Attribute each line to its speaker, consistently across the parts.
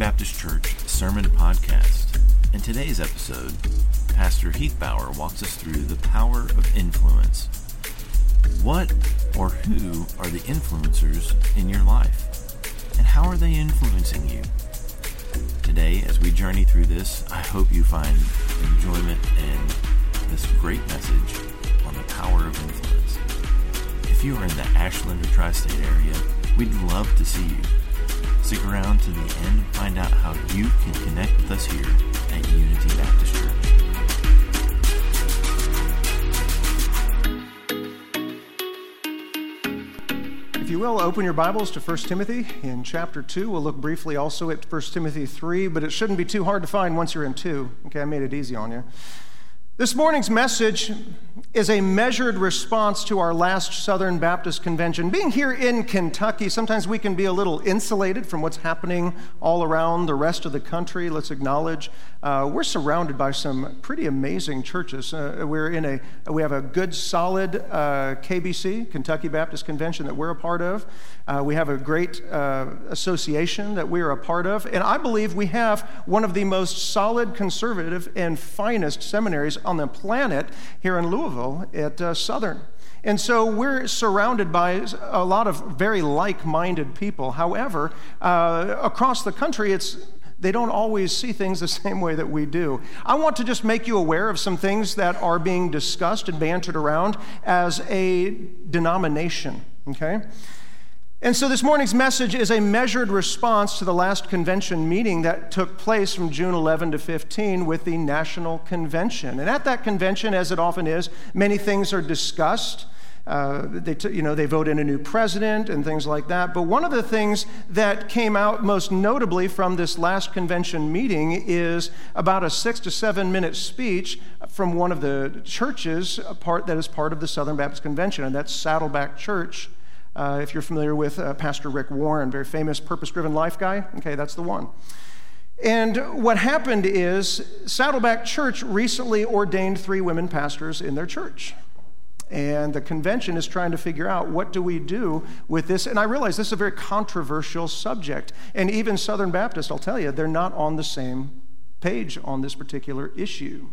Speaker 1: Baptist Church Sermon Podcast. In today's episode, Pastor Heath Bauer walks us through the power of influence. What or who are the influencers in your life? And how are they influencing you? Today, as we journey through this, I hope you find enjoyment in this great message on the power of influence. If you are in the Ashland or Tri State area, we'd love to see you. Stick around to the end and find out how you can connect with us here at Unity Baptist Church.
Speaker 2: If you will, open your Bibles to 1 Timothy in chapter 2. We'll look briefly also at 1 Timothy 3, but it shouldn't be too hard to find once you're in 2. Okay, I made it easy on you. This morning's message is a measured response to our last Southern Baptist Convention. Being here in Kentucky, sometimes we can be a little insulated from what's happening all around the rest of the country. Let's acknowledge uh, we're surrounded by some pretty amazing churches. Uh, we're in a we have a good, solid uh, KBC, Kentucky Baptist Convention, that we're a part of. Uh, we have a great uh, association that we're a part of, and I believe we have one of the most solid, conservative, and finest seminaries on the planet here in Louisville at uh, Southern. And so we're surrounded by a lot of very like minded people. However, uh, across the country, it's they don't always see things the same way that we do. I want to just make you aware of some things that are being discussed and bantered around as a denomination, okay? And so this morning's message is a measured response to the last convention meeting that took place from June 11 to 15 with the National Convention. And at that convention, as it often is, many things are discussed. Uh, they, t- you know, they vote in a new president and things like that. But one of the things that came out most notably from this last convention meeting is about a six to seven minute speech from one of the churches part, that is part of the Southern Baptist Convention, and that's Saddleback Church. Uh, if you're familiar with uh, Pastor Rick Warren, very famous purpose driven life guy, okay, that's the one. And what happened is Saddleback Church recently ordained three women pastors in their church. And the convention is trying to figure out what do we do with this. And I realize this is a very controversial subject. And even Southern Baptists, I'll tell you, they're not on the same page on this particular issue.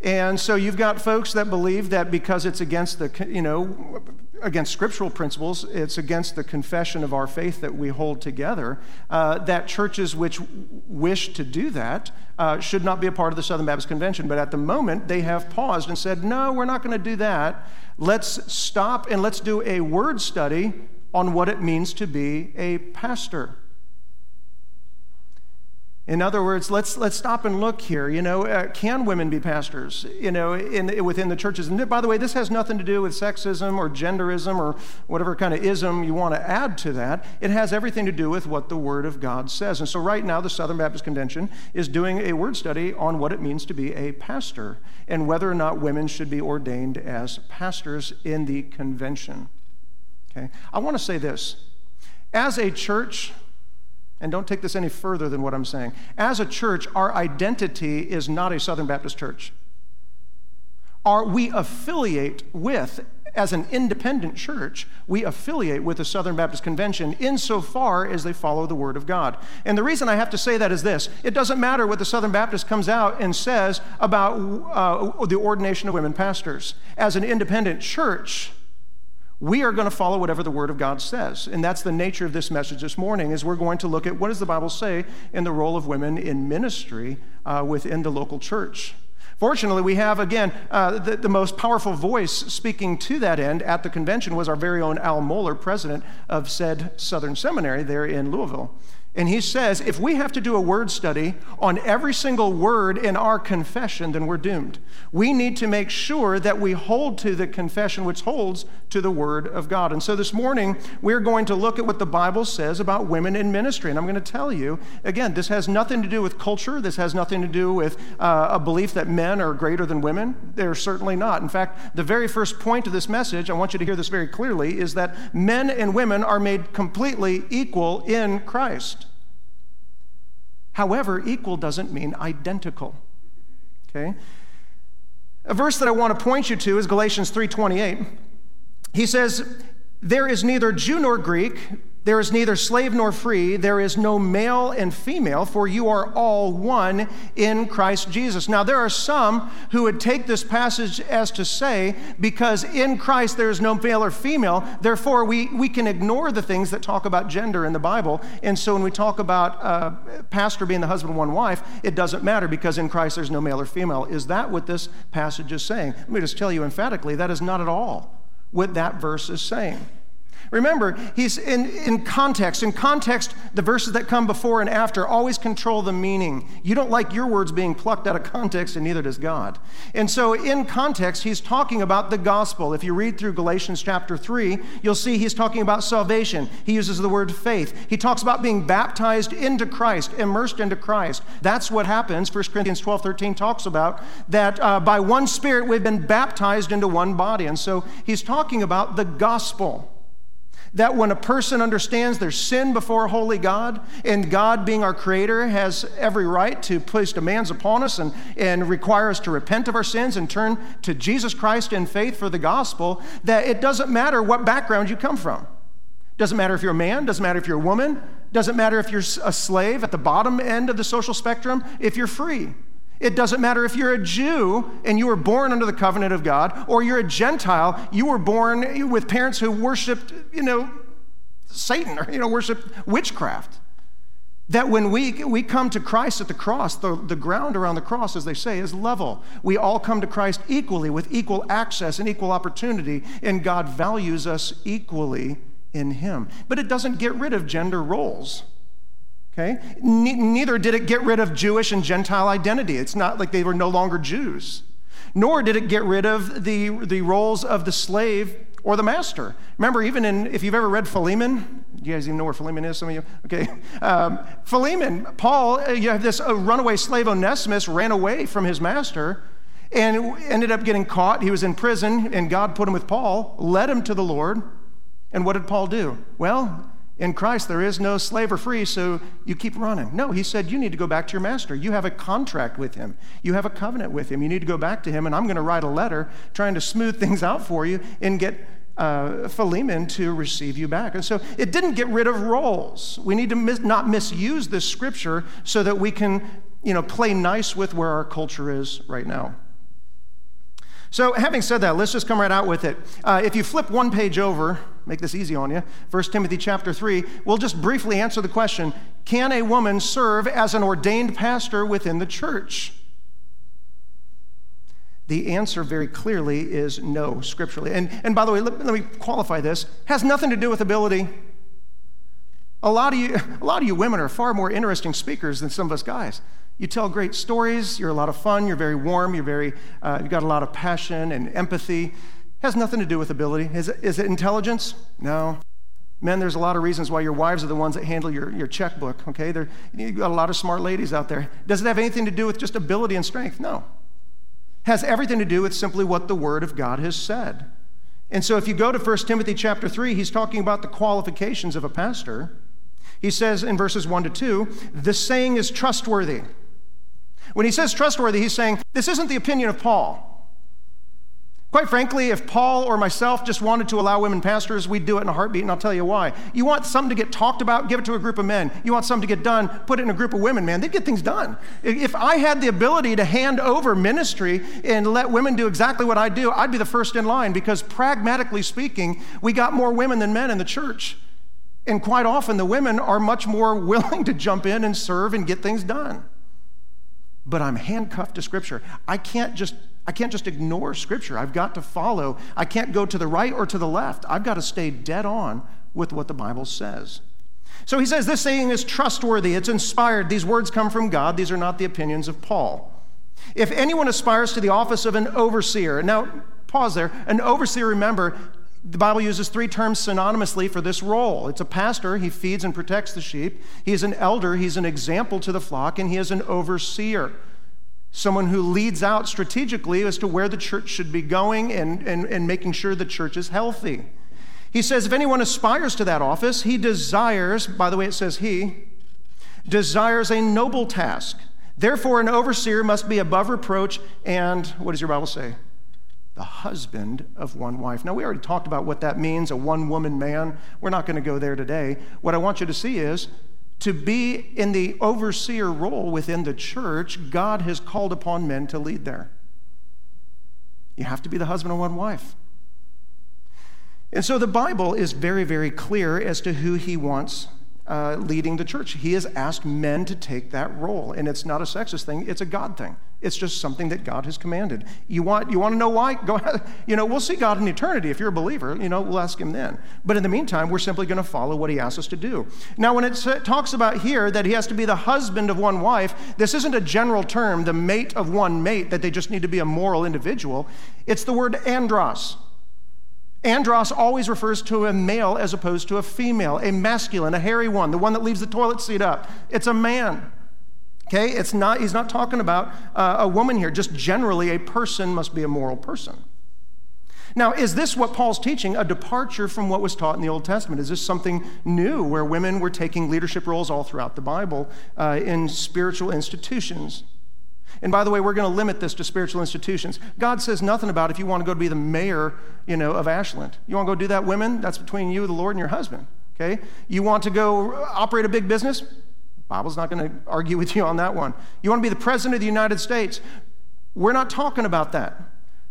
Speaker 2: And so you've got folks that believe that because it's against the, you know, against scriptural principles, it's against the confession of our faith that we hold together, uh, that churches which wish to do that uh, should not be a part of the Southern Baptist Convention. But at the moment, they have paused and said, no, we're not going to do that. Let's stop and let's do a word study on what it means to be a pastor. In other words, let's, let's stop and look here. You know, uh, can women be pastors, you know, in, within the churches? And by the way, this has nothing to do with sexism or genderism or whatever kind of ism you want to add to that. It has everything to do with what the Word of God says. And so right now, the Southern Baptist Convention is doing a word study on what it means to be a pastor and whether or not women should be ordained as pastors in the convention. Okay? I want to say this. As a church, and don't take this any further than what I'm saying. As a church, our identity is not a Southern Baptist church. Our, we affiliate with, as an independent church, we affiliate with the Southern Baptist Convention insofar as they follow the Word of God. And the reason I have to say that is this it doesn't matter what the Southern Baptist comes out and says about uh, the ordination of women pastors. As an independent church, we are going to follow whatever the word of god says. And that's the nature of this message this morning is we're going to look at what does the bible say in the role of women in ministry uh, within the local church. Fortunately we have again uh, the, the, most powerful voice speaking to that end at the convention was our very own al mohler president of said southern seminary there in louisville and he says if we have to do a word study on every single word in our confession, then we're doomed. We need to make sure that we hold to the confession which holds to the word of God. And so this morning, we're going to look at what the Bible says about women in ministry. And I'm going to tell you, again, this has nothing to do with culture. This has nothing to do with uh, a belief that men are greater than women. They're certainly not. In fact, the very first point of this message, I want you to hear this very clearly, is that men and women are made completely equal in Christ. However, equal doesn't mean identical. Okay? A verse that I want to point you to is Galatians 3:28. He says, "There is neither Jew nor Greek, There is neither slave nor free, there is no male and female, for you are all one in Christ Jesus. Now, there are some who would take this passage as to say, because in Christ there is no male or female, therefore we, we can ignore the things that talk about gender in the Bible. And so when we talk about uh, pastor being the husband of one wife, it doesn't matter because in Christ there's no male or female. Is that what this passage is saying? Let me just tell you emphatically that is not at all what that verse is saying. Remember, he's in, in context. In context, the verses that come before and after always control the meaning. You don't like your words being plucked out of context, and neither does God. And so, in context, he's talking about the gospel. If you read through Galatians chapter 3, you'll see he's talking about salvation. He uses the word faith. He talks about being baptized into Christ, immersed into Christ. That's what happens. 1 Corinthians 12 13 talks about that uh, by one Spirit we've been baptized into one body. And so, he's talking about the gospel. That when a person understands their sin before a holy God, and God, being our creator, has every right to place demands upon us and, and require us to repent of our sins and turn to Jesus Christ in faith for the gospel, that it doesn't matter what background you come from. Doesn't matter if you're a man, doesn't matter if you're a woman, doesn't matter if you're a slave at the bottom end of the social spectrum, if you're free. It doesn't matter if you're a Jew and you were born under the covenant of God, or you're a Gentile, you were born with parents who worshiped, you know, Satan or, you know, worshiped witchcraft. That when we, we come to Christ at the cross, the, the ground around the cross, as they say, is level. We all come to Christ equally with equal access and equal opportunity, and God values us equally in Him. But it doesn't get rid of gender roles. Okay? neither did it get rid of Jewish and Gentile identity. It's not like they were no longer Jews. Nor did it get rid of the, the roles of the slave or the master. Remember, even in, if you've ever read Philemon, you guys even know where Philemon is, some of you? Okay. Um, Philemon, Paul, uh, you have this uh, runaway slave Onesimus ran away from his master and ended up getting caught. He was in prison, and God put him with Paul, led him to the Lord. And what did Paul do? Well, in Christ, there is no slave or free, so you keep running. No, he said, You need to go back to your master. You have a contract with him, you have a covenant with him. You need to go back to him, and I'm going to write a letter trying to smooth things out for you and get uh, Philemon to receive you back. And so it didn't get rid of roles. We need to mis- not misuse this scripture so that we can you know, play nice with where our culture is right now. So, having said that, let's just come right out with it. Uh, if you flip one page over, make this easy on you, 1 Timothy chapter 3, we'll just briefly answer the question Can a woman serve as an ordained pastor within the church? The answer very clearly is no, scripturally. And, and by the way, let, let me qualify this. has nothing to do with ability. A lot, of you, a lot of you women are far more interesting speakers than some of us guys. You tell great stories. You're a lot of fun. You're very warm. You're very, uh, you've got a lot of passion and empathy. It Has nothing to do with ability. Is it, is it intelligence? No. Men, there's a lot of reasons why your wives are the ones that handle your, your checkbook, okay? There, you've got a lot of smart ladies out there. Does it have anything to do with just ability and strength? No. It Has everything to do with simply what the Word of God has said. And so if you go to 1 Timothy chapter 3, he's talking about the qualifications of a pastor. He says in verses 1 to 2, the saying is trustworthy. When he says trustworthy, he's saying, this isn't the opinion of Paul. Quite frankly, if Paul or myself just wanted to allow women pastors, we'd do it in a heartbeat, and I'll tell you why. You want something to get talked about, give it to a group of men. You want something to get done, put it in a group of women, man. They'd get things done. If I had the ability to hand over ministry and let women do exactly what I do, I'd be the first in line because, pragmatically speaking, we got more women than men in the church. And quite often, the women are much more willing to jump in and serve and get things done but I'm handcuffed to Scripture. I can't just I can't just ignore Scripture. I've got to follow. I can't go to the right or to the left. I've got to stay dead on with what the Bible says. So he says this saying is trustworthy, it's inspired. These words come from God, these are not the opinions of Paul. If anyone aspires to the office of an overseer, now pause there. An overseer, remember, the Bible uses three terms synonymously for this role. It's a pastor, he feeds and protects the sheep. He is an elder, he's an example to the flock, and he is an overseer. Someone who leads out strategically as to where the church should be going and, and, and making sure the church is healthy. He says, if anyone aspires to that office, he desires, by the way, it says he, desires a noble task. Therefore, an overseer must be above reproach and, what does your Bible say? The husband of one wife. Now, we already talked about what that means a one woman man. We're not going to go there today. What I want you to see is to be in the overseer role within the church, God has called upon men to lead there. You have to be the husband of one wife. And so the Bible is very, very clear as to who he wants uh, leading the church. He has asked men to take that role. And it's not a sexist thing, it's a God thing. It's just something that God has commanded. You want, you want to know why? Go ahead. You know, we'll see God in eternity. If you're a believer, you know, we'll ask him then. But in the meantime, we're simply going to follow what he asks us to do. Now, when it talks about here that he has to be the husband of one wife, this isn't a general term, the mate of one mate, that they just need to be a moral individual. It's the word andros. Andros always refers to a male as opposed to a female, a masculine, a hairy one, the one that leaves the toilet seat up. It's a man. Okay, it's not, he's not talking about uh, a woman here. Just generally, a person must be a moral person. Now, is this what Paul's teaching, a departure from what was taught in the Old Testament? Is this something new where women were taking leadership roles all throughout the Bible uh, in spiritual institutions? And by the way, we're going to limit this to spiritual institutions. God says nothing about if you want to go to be the mayor, you know, of Ashland. You want to go do that, women? That's between you, the Lord, and your husband. Okay? You want to go operate a big business? Bible's not going to argue with you on that one. You want to be the president of the United States? We're not talking about that.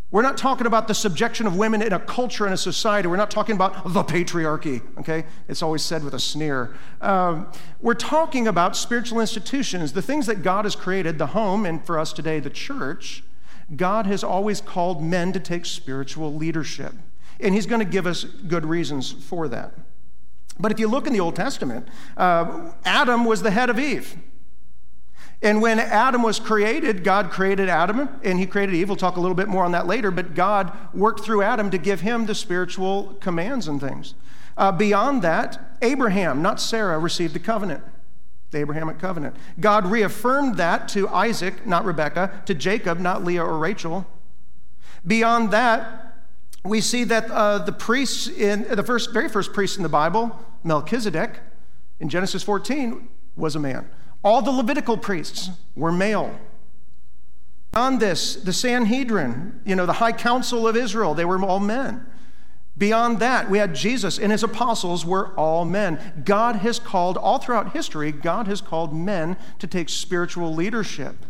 Speaker 2: We're not talking about the subjection of women in a culture and a society. We're not talking about the patriarchy, okay? It's always said with a sneer. Um, we're talking about spiritual institutions, the things that God has created, the home, and for us today, the church. God has always called men to take spiritual leadership, and He's going to give us good reasons for that. But if you look in the Old Testament, uh, Adam was the head of Eve. And when Adam was created, God created Adam and he created Eve. We'll talk a little bit more on that later, but God worked through Adam to give him the spiritual commands and things. Uh, beyond that, Abraham, not Sarah, received the covenant, the Abrahamic covenant. God reaffirmed that to Isaac, not Rebekah, to Jacob, not Leah or Rachel. Beyond that, we see that uh, the priests in the first, very first priest in the Bible, Melchizedek, in Genesis 14, was a man. All the Levitical priests were male. Beyond this, the Sanhedrin, you know, the high council of Israel, they were all men. Beyond that, we had Jesus and his apostles were all men. God has called, all throughout history, God has called men to take spiritual leadership.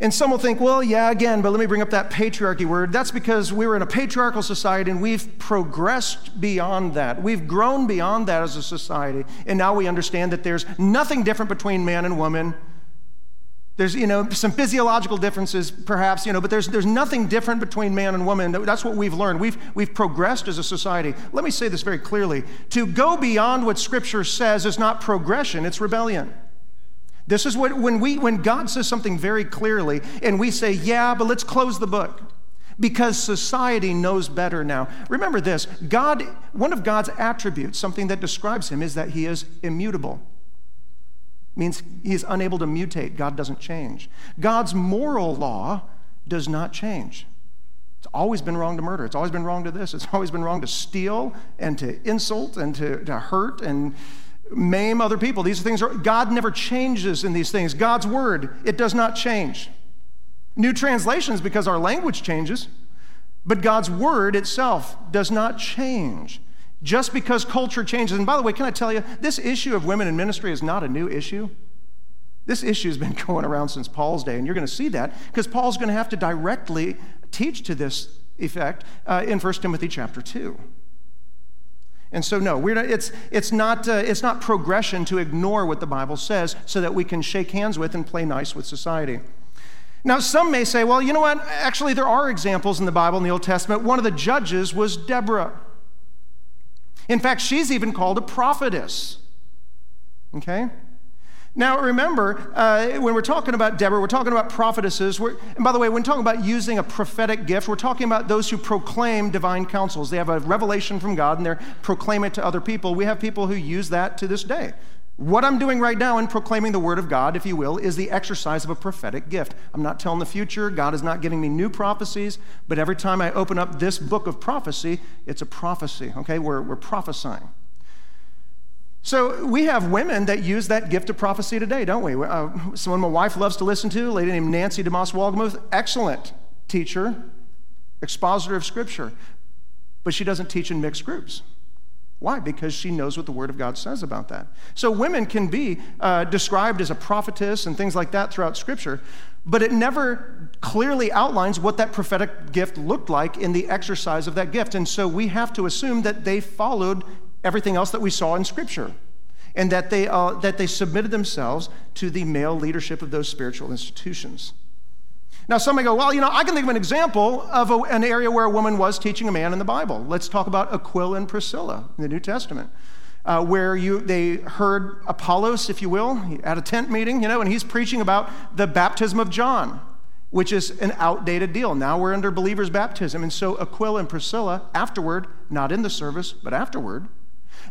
Speaker 2: And some will think, well, yeah, again, but let me bring up that patriarchy word. That's because we were in a patriarchal society and we've progressed beyond that. We've grown beyond that as a society. And now we understand that there's nothing different between man and woman. There's, you know, some physiological differences, perhaps, you know, but there's, there's nothing different between man and woman. That's what we've learned. We've, we've progressed as a society. Let me say this very clearly. To go beyond what Scripture says is not progression, it's rebellion. This is what, when, we, when God says something very clearly and we say, yeah, but let's close the book because society knows better now. Remember this God, one of God's attributes, something that describes him, is that he is immutable. Means he is unable to mutate. God doesn't change. God's moral law does not change. It's always been wrong to murder. It's always been wrong to this. It's always been wrong to steal and to insult and to, to hurt and maim other people. These things are, God never changes in these things. God's word, it does not change. New translations because our language changes, but God's word itself does not change. Just because culture changes. And by the way, can I tell you, this issue of women in ministry is not a new issue. This issue has been going around since Paul's day, and you're going to see that because Paul's going to have to directly teach to this effect uh, in 1 Timothy chapter 2. And so, no, not, it's, it's, not, uh, it's not progression to ignore what the Bible says so that we can shake hands with and play nice with society. Now, some may say, well, you know what? Actually, there are examples in the Bible in the Old Testament. One of the judges was Deborah. In fact, she's even called a prophetess. Okay? Now, remember, uh, when we're talking about Deborah, we're talking about prophetesses. We're, and by the way, when talking about using a prophetic gift, we're talking about those who proclaim divine counsels. They have a revelation from God and they're proclaiming it to other people. We have people who use that to this day. What I'm doing right now in proclaiming the word of God, if you will, is the exercise of a prophetic gift. I'm not telling the future. God is not giving me new prophecies, but every time I open up this book of prophecy, it's a prophecy, okay? We're, we're prophesying. So we have women that use that gift of prophecy today, don't we? Uh, someone my wife loves to listen to, a lady named Nancy DeMoss Wolgemuth, excellent teacher, expositor of Scripture, but she doesn't teach in mixed groups. Why? Because she knows what the Word of God says about that. So women can be uh, described as a prophetess and things like that throughout Scripture, but it never clearly outlines what that prophetic gift looked like in the exercise of that gift. And so we have to assume that they followed everything else that we saw in Scripture and that they, uh, that they submitted themselves to the male leadership of those spiritual institutions. Now, some may go, well, you know, I can think of an example of a, an area where a woman was teaching a man in the Bible. Let's talk about Aquila and Priscilla in the New Testament. Uh, where you, they heard Apollos, if you will, at a tent meeting, you know, and he's preaching about the baptism of John, which is an outdated deal. Now we're under believers' baptism. And so Aquila and Priscilla, afterward, not in the service, but afterward,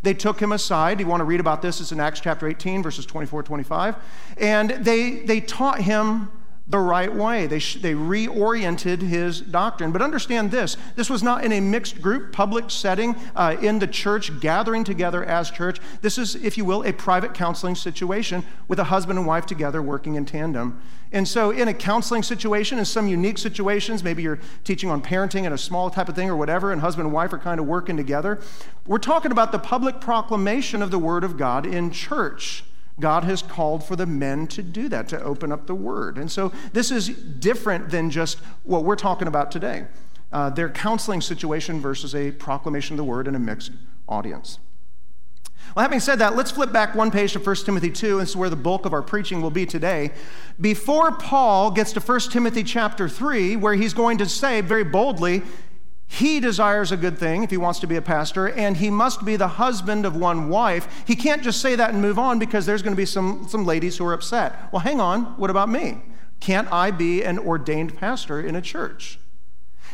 Speaker 2: they took him aside. You want to read about this? It's in Acts chapter 18, verses 24 25. And they, they taught him the right way. They, sh- they reoriented his doctrine. But understand this this was not in a mixed group, public setting, uh, in the church, gathering together as church. This is, if you will, a private counseling situation with a husband and wife together working in tandem. And so, in a counseling situation, in some unique situations, maybe you're teaching on parenting and a small type of thing or whatever, and husband and wife are kind of working together, we're talking about the public proclamation of the Word of God in church. God has called for the men to do that, to open up the word. And so this is different than just what we're talking about today uh, their counseling situation versus a proclamation of the word in a mixed audience. Well, having said that, let's flip back one page to 1 Timothy 2. This is where the bulk of our preaching will be today. Before Paul gets to 1 Timothy chapter 3, where he's going to say very boldly, he desires a good thing if he wants to be a pastor, and he must be the husband of one wife. He can't just say that and move on because there's going to be some, some ladies who are upset. Well, hang on, what about me? Can't I be an ordained pastor in a church?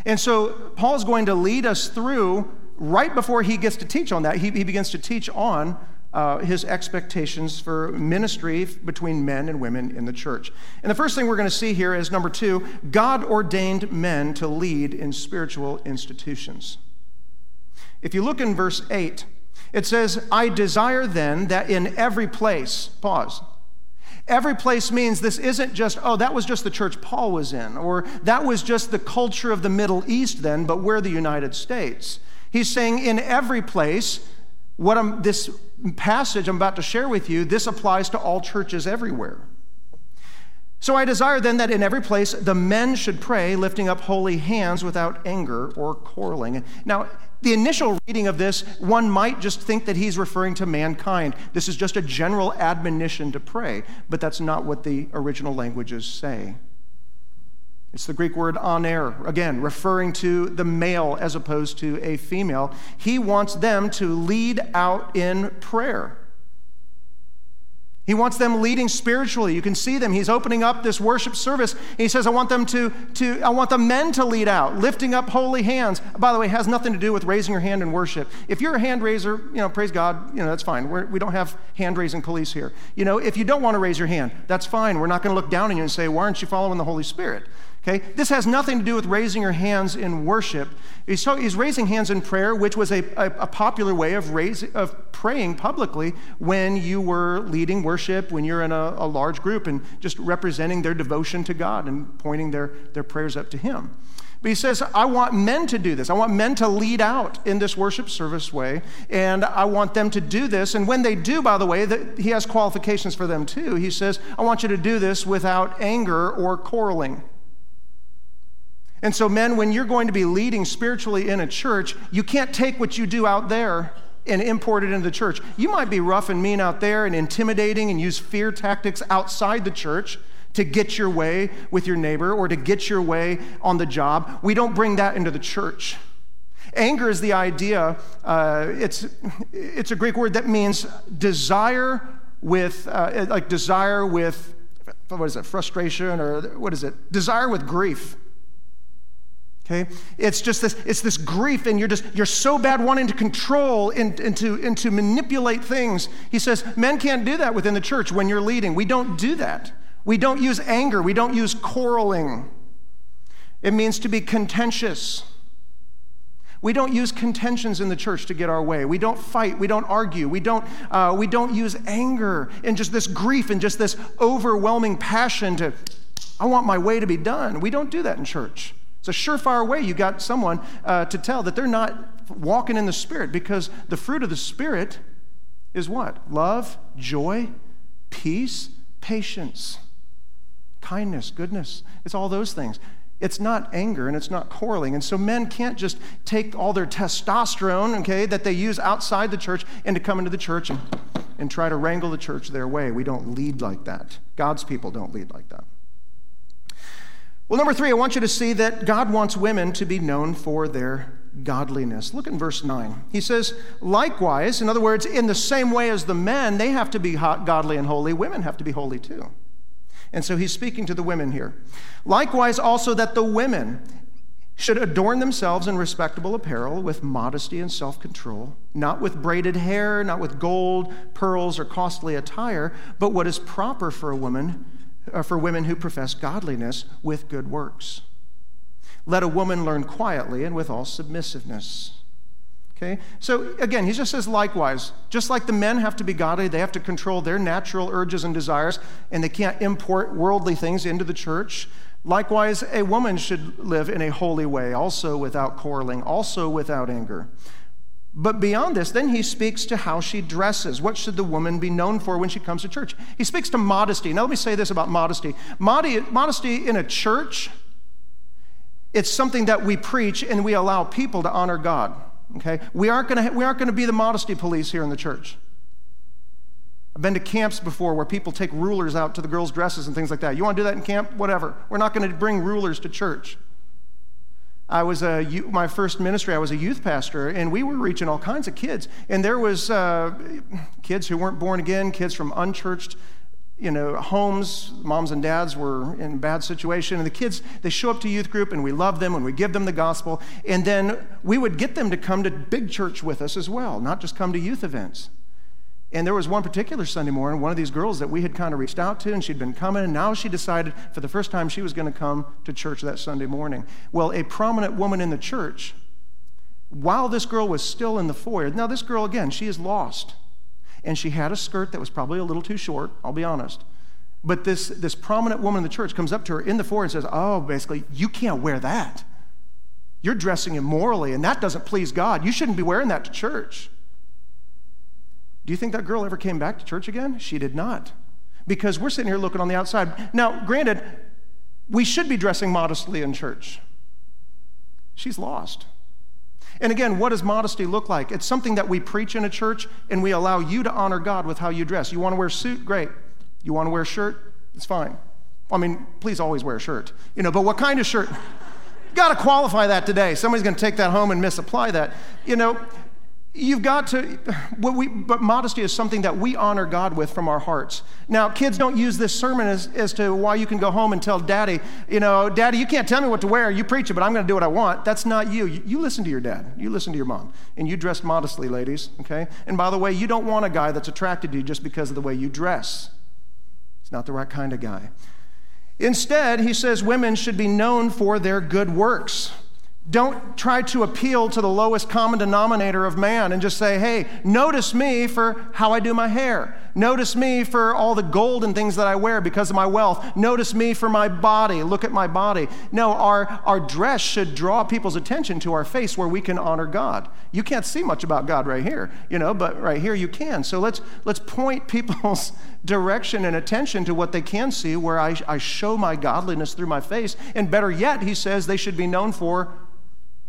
Speaker 2: And so Paul's going to lead us through, right before he gets to teach on that, he, he begins to teach on uh, his expectations for ministry between men and women in the church. And the first thing we're going to see here is number two God ordained men to lead in spiritual institutions. If you look in verse 8, it says, I desire then that in every place, pause. Every place means this isn't just, oh, that was just the church Paul was in, or that was just the culture of the Middle East then, but we're the United States. He's saying in every place, what I'm, this passage I'm about to share with you, this applies to all churches everywhere. So I desire then that in every place the men should pray, lifting up holy hands without anger or quarreling. Now, the initial reading of this, one might just think that he's referring to mankind. This is just a general admonition to pray, but that's not what the original languages say. It's the Greek word aner, again, referring to the male as opposed to a female. He wants them to lead out in prayer. He wants them leading spiritually. You can see them. He's opening up this worship service. He says, I want them to, to I want the men to lead out, lifting up holy hands. By the way, has nothing to do with raising your hand in worship. If you're a hand raiser, you know, praise God, you know, that's fine. We're, we do not have hand raising police here. You know, if you don't want to raise your hand, that's fine. We're not going to look down on you and say, why aren't you following the Holy Spirit? Okay? This has nothing to do with raising your hands in worship. He's, raising hands in prayer, which was a, a, a popular way of, raise, of praying publicly when you were leading worship, when you're in a, a large group, and just representing their devotion to God and pointing their, their prayers up to Him. But he says, I want men to do this. I want men to lead out in this worship service way, and I want them to do this. And when they do, by the way, the, he has qualifications for them too. He says, I want you to do this without anger or quarreling. And so, men, when you're going to be leading spiritually in a church, you can't take what you do out there and import it into the church. You might be rough and mean out there and intimidating and use fear tactics outside the church to get your way with your neighbor or to get your way on the job. We don't bring that into the church. Anger is the idea, uh, it's, it's a Greek word that means desire with, uh, like desire with, what is it, frustration or what is it? Desire with grief. Okay? It's just this, it's this grief, and you're just you're so bad wanting to control and, and, to, and to manipulate things. He says, men can't do that within the church when you're leading. We don't do that. We don't use anger, we don't use quarreling. It means to be contentious. We don't use contentions in the church to get our way. We don't fight. We don't argue. We don't, uh, we don't use anger and just this grief and just this overwhelming passion to, I want my way to be done. We don't do that in church. It's a surefire way you got someone uh, to tell that they're not walking in the Spirit because the fruit of the Spirit is what? Love, joy, peace, patience, kindness, goodness. It's all those things. It's not anger and it's not quarreling. And so men can't just take all their testosterone, okay, that they use outside the church and to come into the church and, and try to wrangle the church their way. We don't lead like that. God's people don't lead like that. Well, number three, I want you to see that God wants women to be known for their godliness. Look in verse 9. He says, likewise, in other words, in the same way as the men, they have to be godly and holy, women have to be holy too. And so he's speaking to the women here. Likewise, also that the women should adorn themselves in respectable apparel with modesty and self control, not with braided hair, not with gold, pearls, or costly attire, but what is proper for a woman, uh, for women who profess godliness with good works. Let a woman learn quietly and with all submissiveness. Okay? So again, he just says likewise, just like the men have to be godly, they have to control their natural urges and desires, and they can't import worldly things into the church. Likewise, a woman should live in a holy way, also without quarreling, also without anger. But beyond this, then he speaks to how she dresses. What should the woman be known for when she comes to church? He speaks to modesty. Now, let me say this about modesty modesty in a church, it's something that we preach and we allow people to honor God. Okay? We aren't going to we aren't going to be the modesty police here in the church. I've been to camps before where people take rulers out to the girls' dresses and things like that. You want to do that in camp? Whatever. We're not going to bring rulers to church. I was a my first ministry. I was a youth pastor, and we were reaching all kinds of kids. And there was uh, kids who weren't born again, kids from unchurched you know, homes, moms and dads were in bad situation, and the kids, they show up to youth group and we love them and we give them the gospel, and then we would get them to come to big church with us as well, not just come to youth events. And there was one particular Sunday morning, one of these girls that we had kind of reached out to, and she'd been coming, and now she decided for the first time she was going to come to church that Sunday morning. Well, a prominent woman in the church, while this girl was still in the foyer, now this girl, again, she is lost and she had a skirt that was probably a little too short, I'll be honest. But this, this prominent woman in the church comes up to her in the foyer and says, Oh, basically, you can't wear that. You're dressing immorally, and that doesn't please God. You shouldn't be wearing that to church. Do you think that girl ever came back to church again? She did not. Because we're sitting here looking on the outside. Now, granted, we should be dressing modestly in church. She's lost. And again, what does modesty look like? It's something that we preach in a church and we allow you to honor God with how you dress. You want to wear a suit? Great. You want to wear a shirt? It's fine. I mean, please always wear a shirt. You know, but what kind of shirt? Got to qualify that today. Somebody's going to take that home and misapply that. You know, You've got to, we, but modesty is something that we honor God with from our hearts. Now, kids don't use this sermon as, as to why you can go home and tell daddy, you know, daddy, you can't tell me what to wear. You preach it, but I'm going to do what I want. That's not you. you. You listen to your dad. You listen to your mom. And you dress modestly, ladies, okay? And by the way, you don't want a guy that's attracted to you just because of the way you dress. It's not the right kind of guy. Instead, he says women should be known for their good works. Don't try to appeal to the lowest common denominator of man and just say, hey, notice me for how I do my hair. Notice me for all the gold and things that I wear because of my wealth. Notice me for my body. Look at my body. No, our, our dress should draw people's attention to our face where we can honor God. You can't see much about God right here, you know, but right here you can. So let's, let's point people's direction and attention to what they can see where I, I show my godliness through my face. And better yet, he says they should be known for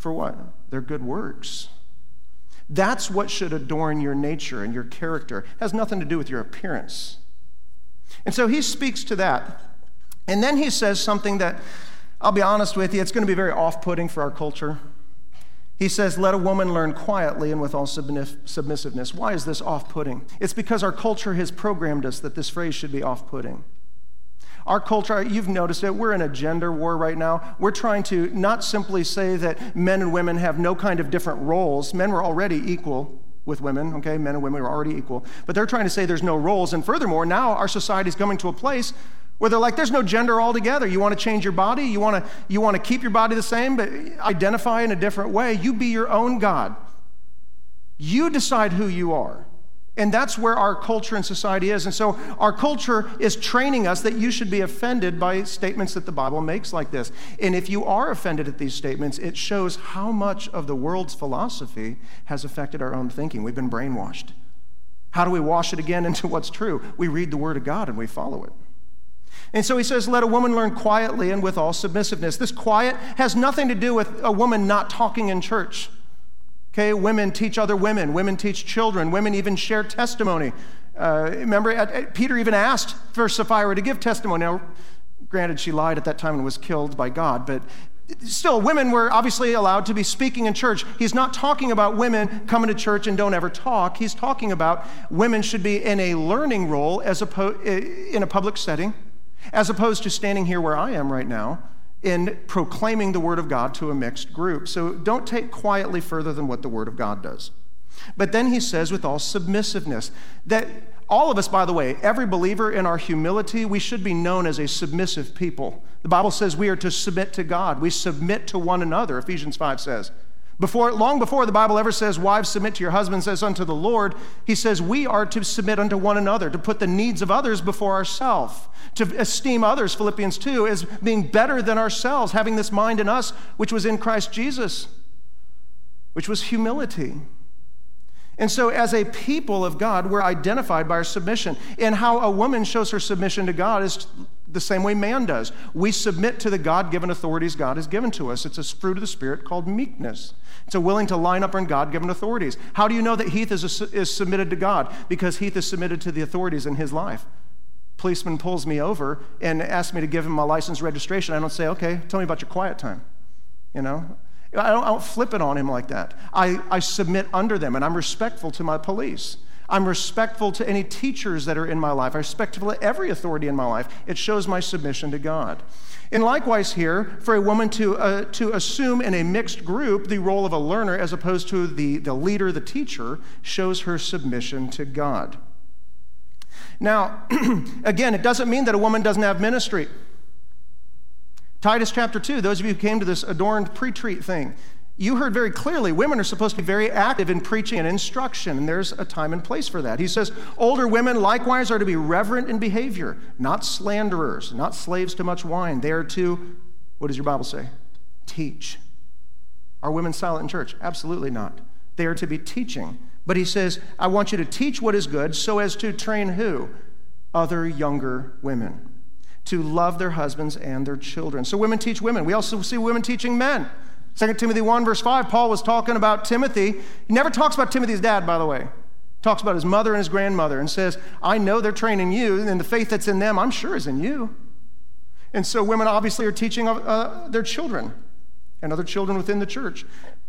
Speaker 2: for what? Their good works. That's what should adorn your nature and your character. It has nothing to do with your appearance. And so he speaks to that. And then he says something that, I'll be honest with you, it's going to be very off putting for our culture. He says, Let a woman learn quietly and with all submissiveness. Why is this off putting? It's because our culture has programmed us that this phrase should be off putting. Our culture, you've noticed it, we're in a gender war right now. We're trying to not simply say that men and women have no kind of different roles. Men were already equal with women, okay? Men and women are already equal. But they're trying to say there's no roles. And furthermore, now our society is coming to a place Where they're like, there's no gender altogether. You want to change your body? You want to, you want to keep your body the same, but identify in a different way? You be your own God. You decide who you are. And that's where our culture and society is. And so our culture is training us that you should be offended by statements that the Bible makes like this. And if you are offended at these statements, it shows how much of the world's philosophy has affected our own thinking. We've been brainwashed. How do we wash it again into what's true? We read the Word of God and we follow it. And so he says, Let a woman learn quietly and with all submissiveness. This quiet has nothing to do with a woman not talking in church. Okay, women teach other women, women teach children, women even share testimony. Uh, remember, Peter even asked for Sapphira to give testimony. Now, granted, she lied at that time and was killed by God, but still, women were obviously allowed to be speaking in church. He's not talking about women coming to church and don't ever talk. He's talking about women should be in a learning role as oppo- in a public setting, as opposed to standing here where I am right now in proclaiming the Word of God to a mixed group. So don't take quietly further than what the Word of God does. But then he says, with all submissiveness, that all of us, by the way, every believer in our humility, we should be known as a submissive people. The Bible says we are to submit to God. We submit to one another, Ephesians 5 says. Before, long before the Bible ever says, Wives, submit to your husbands as unto the Lord, he says, We are to submit unto one another, to put the needs of others before ourselves, to esteem others, Philippians 2, as being better than ourselves, having this mind in us, which was in Christ Jesus, which was humility. And so, as a people of God, we're identified by our submission. And how a woman shows her submission to God is the same way man does. We submit to the God given authorities God has given to us. It's a fruit of the Spirit called meekness. It's a willing to line up on God given authorities. How do you know that Heath is, a, is submitted to God? Because Heath is submitted to the authorities in his life. Policeman pulls me over and asks me to give him my license registration. I don't say, okay, tell me about your quiet time. You know, I don't, I don't flip it on him like that. I, I submit under them and I'm respectful to my police. I'm respectful to any teachers that are in my life. I'm respectful to every authority in my life. It shows my submission to God. And likewise, here, for a woman to, uh, to assume in a mixed group the role of a learner as opposed to the, the leader, the teacher, shows her submission to God. Now, again, it doesn't mean that a woman doesn't have ministry. Titus chapter 2, those of you who came to this adorned pre treat thing, you heard very clearly women are supposed to be very active in preaching and instruction, and there's a time and place for that. He says, Older women likewise are to be reverent in behavior, not slanderers, not slaves to much wine. They are to, what does your Bible say? Teach. Are women silent in church? Absolutely not. They are to be teaching. But he says, I want you to teach what is good so as to train who? Other younger women to love their husbands and their children. So women teach women. We also see women teaching men. 2 Timothy 1, verse 5, Paul was talking about Timothy. He never talks about Timothy's dad, by the way. He talks about his mother and his grandmother and says, I know they're training you, and the faith that's in them, I'm sure, is in you. And so women obviously are teaching uh, their children and other children within the church.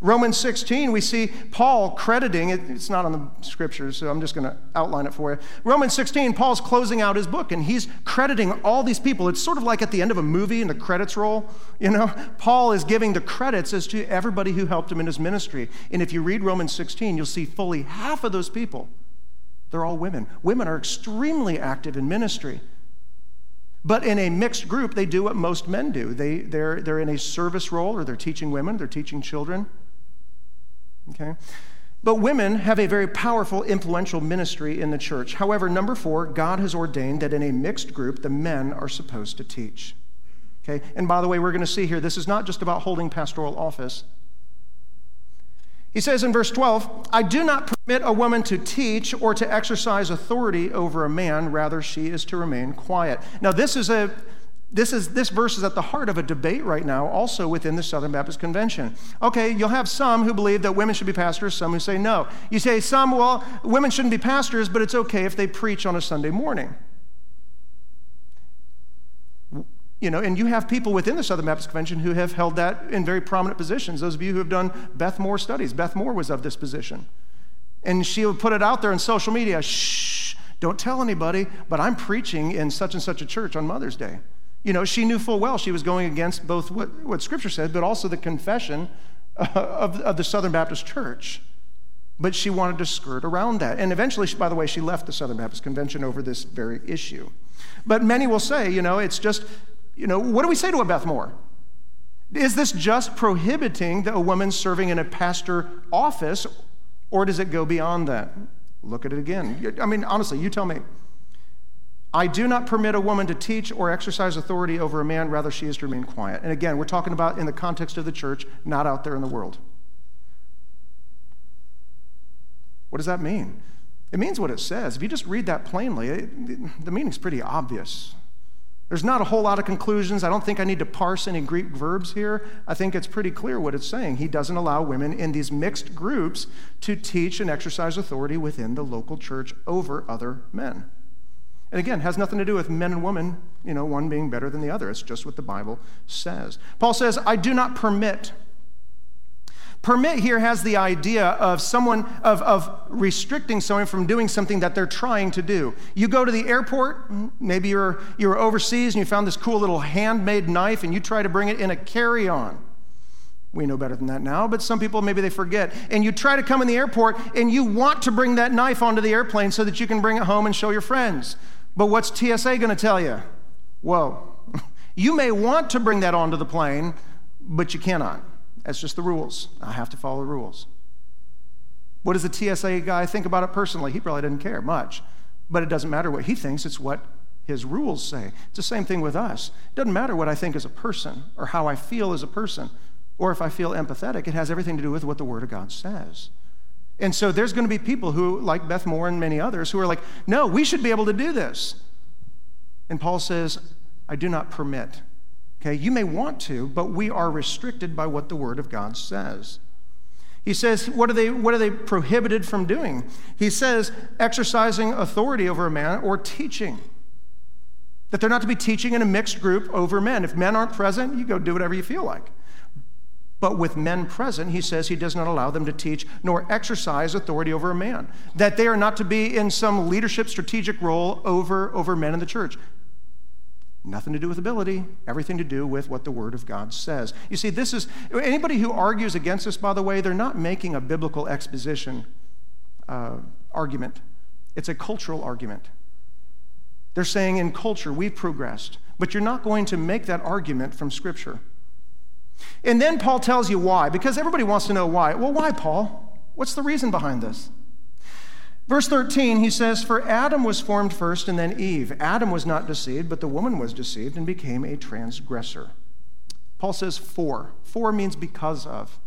Speaker 2: Romans 16, we see Paul crediting, it's not on the scriptures, so I'm just going to outline it for you. Romans 16, Paul's closing out his book and he's crediting all these people. It's sort of like at the end of a movie and the credits roll, you know? Paul is giving the credits as to everybody who helped him in his ministry. And if you read Romans 16, you'll see fully half of those people, they're all women. Women are extremely active in ministry. But in a mixed group, they do what most men do. They, they're, they're in a service role, or they're teaching women, they're teaching children. Okay? But women have a very powerful, influential ministry in the church. However, number four, God has ordained that in a mixed group, the men are supposed to teach. Okay? And by the way, we're going to see here, this is not just about holding pastoral office. He says in verse 12, I do not permit a woman to teach or to exercise authority over a man, rather, she is to remain quiet. Now, this is a this, is, this verse is at the heart of a debate right now, also within the Southern Baptist Convention. Okay, you'll have some who believe that women should be pastors, some who say no. You say some, well, women shouldn't be pastors, but it's okay if they preach on a Sunday morning. You know, and you have people within the Southern Baptist Convention who have held that in very prominent positions. Those of you who have done Beth Moore studies, Beth Moore was of this position. And she would put it out there in social media shh, don't tell anybody, but I'm preaching in such and such a church on Mother's Day. You know, she knew full well she was going against both what, what Scripture said, but also the confession of, of the Southern Baptist Church. But she wanted to skirt around that. And eventually, by the way, she left the Southern Baptist Convention over this very issue. But many will say, you know, it's just, you know, what do we say to a Beth Moore? Is this just prohibiting a woman serving in a pastor office, or does it go beyond that? Look at it again. I mean, honestly, you tell me. I do not permit a woman to teach or exercise authority over a man, rather, she is to remain quiet. And again, we're talking about in the context of the church, not out there in the world. What does that mean? It means what it says. If you just read that plainly, it, the meaning's pretty obvious. There's not a whole lot of conclusions. I don't think I need to parse any Greek verbs here. I think it's pretty clear what it's saying. He doesn't allow women in these mixed groups to teach and exercise authority within the local church over other men. And again, has nothing to do with men and women, you know, one being better than the other. It's just what the Bible says. Paul says, I do not permit. Permit here has the idea of someone, of, of restricting someone from doing something that they're trying to do. You go to the airport, maybe you're, you're overseas and you found this cool little handmade knife and you try to bring it in a carry on. We know better than that now, but some people maybe they forget. And you try to come in the airport and you want to bring that knife onto the airplane so that you can bring it home and show your friends. But what's TSA going to tell you? Whoa, you may want to bring that onto the plane, but you cannot. That's just the rules. I have to follow the rules. What does the TSA guy think about it personally? He probably doesn't care much, but it doesn't matter what he thinks, it's what his rules say. It's the same thing with us. It doesn't matter what I think as a person or how I feel as a person or if I feel empathetic. It has everything to do with what the Word of God says. And so there's going to be people who, like Beth Moore and many others, who are like, no, we should be able to do this. And Paul says, I do not permit. Okay, you may want to, but we are restricted by what the Word of God says. He says, what are they, what are they prohibited from doing? He says, exercising authority over a man or teaching. That they're not to be teaching in a mixed group over men. If men aren't present, you go do whatever you feel like. But with men present, he says he does not allow them to teach nor exercise authority over a man. That they are not to be in some leadership strategic role over, over men in the church. Nothing to do with ability, everything to do with what the Word of God says. You see, this is anybody who argues against this, by the way, they're not making a biblical exposition uh, argument, it's a cultural argument. They're saying in culture, we've progressed, but you're not going to make that argument from Scripture. And then Paul tells you why, because everybody wants to know why. Well, why, Paul? What's the reason behind this? Verse 13, he says, For Adam was formed first and then Eve. Adam was not deceived, but the woman was deceived and became a transgressor. Paul says, For. For means because of.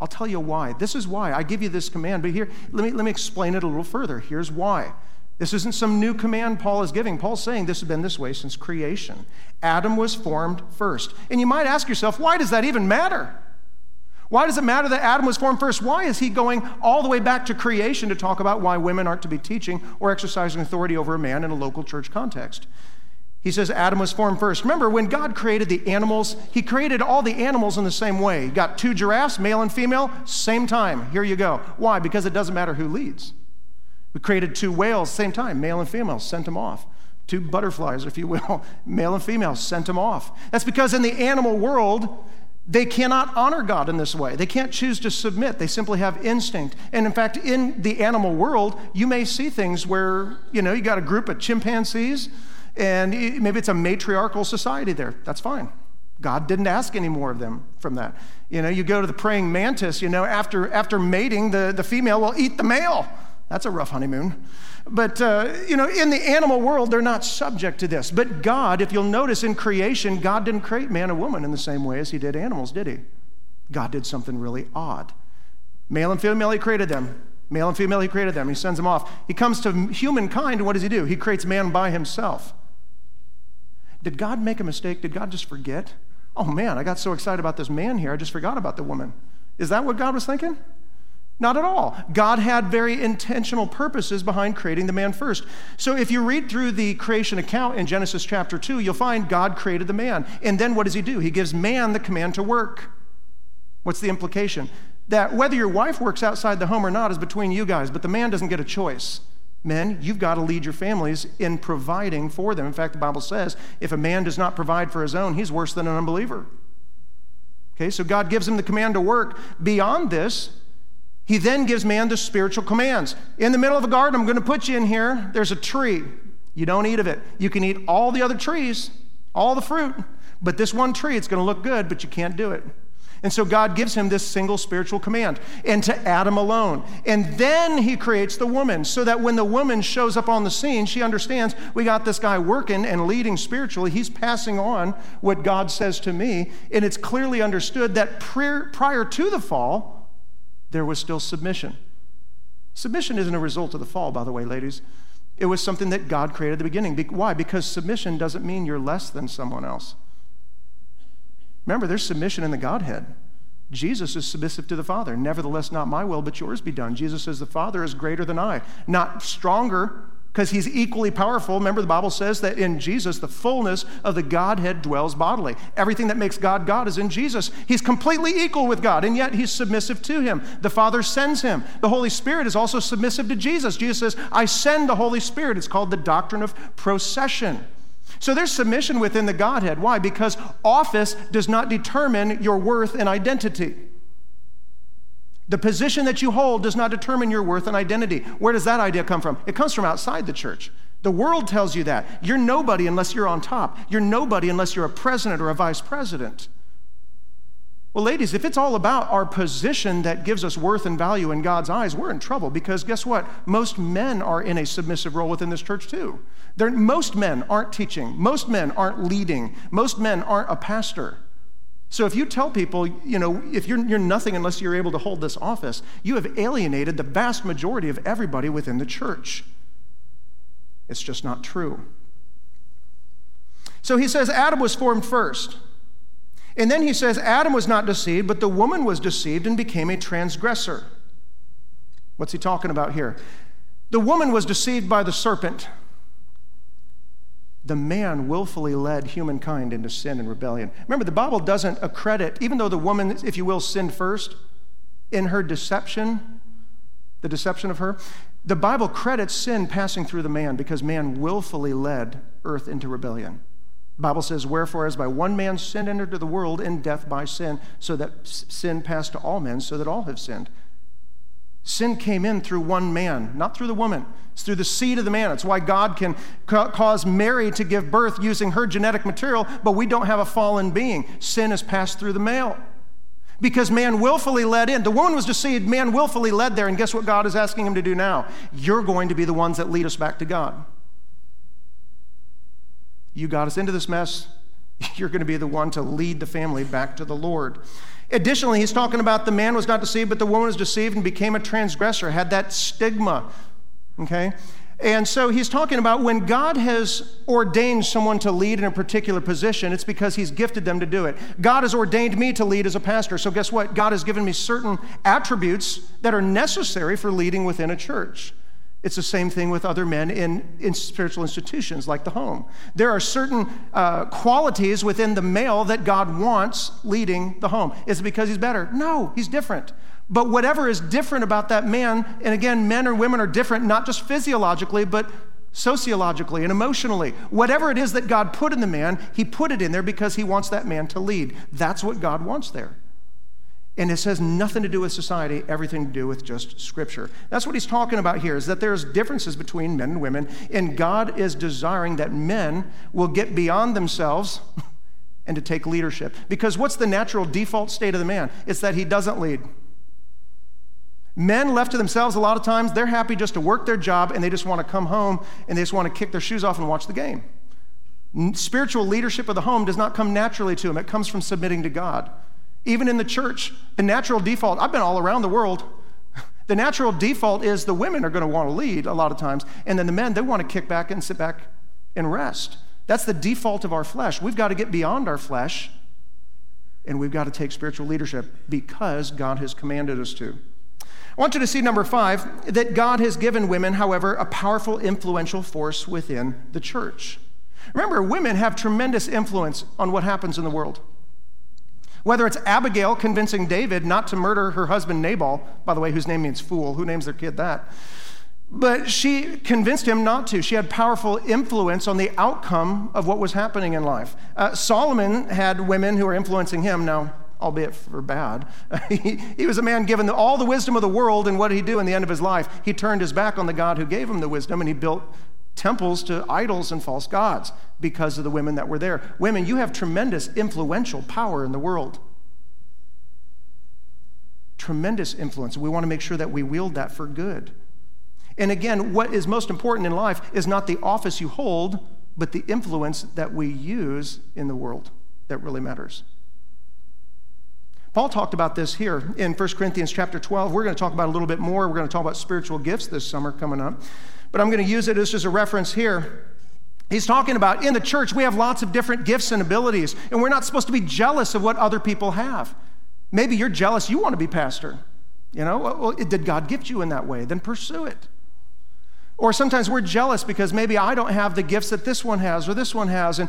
Speaker 2: I'll tell you why. This is why. I give you this command, but here, let me, let me explain it a little further. Here's why. This isn't some new command Paul is giving. Paul's saying this has been this way since creation. Adam was formed first. And you might ask yourself, why does that even matter? Why does it matter that Adam was formed first? Why is he going all the way back to creation to talk about why women aren't to be teaching or exercising authority over a man in a local church context? He says Adam was formed first. Remember, when God created the animals, he created all the animals in the same way. Got two giraffes, male and female, same time. Here you go. Why? Because it doesn't matter who leads. We created two whales, same time, male and female, sent them off. Two butterflies, if you will, male and female, sent them off. That's because in the animal world, they cannot honor God in this way. They can't choose to submit. They simply have instinct. And in fact, in the animal world, you may see things where, you know, you got a group of chimpanzees and maybe it's a matriarchal society there. That's fine. God didn't ask any more of them from that. You know, you go to the praying mantis, you know, after, after mating, the, the female will eat the male. That's a rough honeymoon. But, uh, you know, in the animal world, they're not subject to this. But God, if you'll notice in creation, God didn't create man and woman in the same way as he did animals, did he? God did something really odd. Male and female, he created them. Male and female, he created them. He sends them off. He comes to humankind, and what does he do? He creates man by himself. Did God make a mistake? Did God just forget? Oh man, I got so excited about this man here, I just forgot about the woman. Is that what God was thinking? Not at all. God had very intentional purposes behind creating the man first. So if you read through the creation account in Genesis chapter 2, you'll find God created the man. And then what does he do? He gives man the command to work. What's the implication? That whether your wife works outside the home or not is between you guys, but the man doesn't get a choice. Men, you've got to lead your families in providing for them. In fact, the Bible says if a man does not provide for his own, he's worse than an unbeliever. Okay, so God gives him the command to work. Beyond this, He then gives man the spiritual commands. In the middle of a garden, I'm going to put you in here. There's a tree. You don't eat of it. You can eat all the other trees, all the fruit, but this one tree, it's going to look good, but you can't do it. And so God gives him this single spiritual command, and to Adam alone. And then he creates the woman, so that when the woman shows up on the scene, she understands we got this guy working and leading spiritually. He's passing on what God says to me. And it's clearly understood that prior to the fall, there was still submission. Submission isn't a result of the fall, by the way, ladies. It was something that God created at the beginning. Why? Because submission doesn't mean you're less than someone else. Remember, there's submission in the Godhead. Jesus is submissive to the Father. Nevertheless, not my will, but yours be done. Jesus says, The Father is greater than I. Not stronger, because he's equally powerful. Remember, the Bible says that in Jesus, the fullness of the Godhead dwells bodily. Everything that makes God God is in Jesus. He's completely equal with God, and yet he's submissive to him. The Father sends him. The Holy Spirit is also submissive to Jesus. Jesus says, I send the Holy Spirit. It's called the doctrine of procession. So there's submission within the Godhead. Why? Because office does not determine your worth and identity. The position that you hold does not determine your worth and identity. Where does that idea come from? It comes from outside the church. The world tells you that. You're nobody unless you're on top. You're nobody unless you're a president or a vice president. Well, ladies, if it's all about our position that gives us worth and value in God's eyes, we're in trouble because guess what? Most men are in a submissive role within this church too. They're, most men aren't teaching, most men aren't leading, most men aren't a pastor. So if you tell people, you know, if you're, you're nothing unless you're able to hold this office, you have alienated the vast majority of everybody within the church. It's just not true. So he says Adam was formed first. And then he says Adam was not deceived, but the woman was deceived and became a transgressor. What's he talking about here? The woman was deceived by the serpent. The man willfully led humankind into sin and rebellion. Remember, the Bible doesn't accredit, even though the woman, if you will, sinned first in her deception, the deception of her, the Bible credits sin passing through the man because man willfully led earth into rebellion. Bible says, Wherefore, as by one man sin entered into the world, and death by sin, so that sin passed to all men, so that all have sinned. Sin came in through one man, not through the woman. It's through the seed of the man. It's why God can ca- cause Mary to give birth using her genetic material, but we don't have a fallen being. Sin has passed through the male. Because man willfully led in. The woman was deceived, man willfully led there, and guess what God is asking him to do now? You're going to be the ones that lead us back to God. You got us into this mess. You're going to be the one to lead the family back to the Lord. Additionally, he's talking about the man was not deceived, but the woman was deceived and became a transgressor, had that stigma. Okay? And so he's talking about when God has ordained someone to lead in a particular position, it's because he's gifted them to do it. God has ordained me to lead as a pastor. So guess what? God has given me certain attributes that are necessary for leading within a church. It's the same thing with other men in, in spiritual institutions like the home. There are certain uh, qualities within the male that God wants leading the home. Is it because he's better? No, he's different. But whatever is different about that man, and again, men or women are different, not just physiologically, but sociologically and emotionally. Whatever it is that God put in the man, he put it in there because he wants that man to lead. That's what God wants there. And it has nothing to do with society, everything to do with just Scripture. That's what he's talking about here, is that there's differences between men and women, and God is desiring that men will get beyond themselves and to take leadership. Because what's the natural default state of the man? It's that he doesn't lead. Men left to themselves, a lot of times, they're happy just to work their job and they just want to come home and they just want to kick their shoes off and watch the game. Spiritual leadership of the home does not come naturally to them, it comes from submitting to God. Even in the church, the natural default, I've been all around the world. The natural default is the women are going to want to lead a lot of times, and then the men, they want to kick back and sit back and rest. That's the default of our flesh. We've got to get beyond our flesh, and we've got to take spiritual leadership because God has commanded us to. I want you to see number five that God has given women, however, a powerful, influential force within the church. Remember, women have tremendous influence on what happens in the world. Whether it's Abigail convincing David not to murder her husband Nabal, by the way, whose name means fool, who names their kid that? But she convinced him not to. She had powerful influence on the outcome of what was happening in life. Uh, Solomon had women who were influencing him. Now, albeit for bad. he, he was a man given all the wisdom of the world, and what did he do in the end of his life? He turned his back on the God who gave him the wisdom, and he built temples to idols and false gods because of the women that were there. Women, you have tremendous influential power in the world. Tremendous influence. We want to make sure that we wield that for good. And again, what is most important in life is not the office you hold, but the influence that we use in the world that really matters. Paul talked about this here in 1 Corinthians chapter 12. We're going to talk about a little bit more. We're going to talk about spiritual gifts this summer coming up. But I'm going to use it as just a reference here. He's talking about in the church, we have lots of different gifts and abilities, and we're not supposed to be jealous of what other people have. Maybe you're jealous, you want to be pastor. You know, well, did God gift you in that way? Then pursue it. Or sometimes we're jealous because maybe I don't have the gifts that this one has or this one has. And,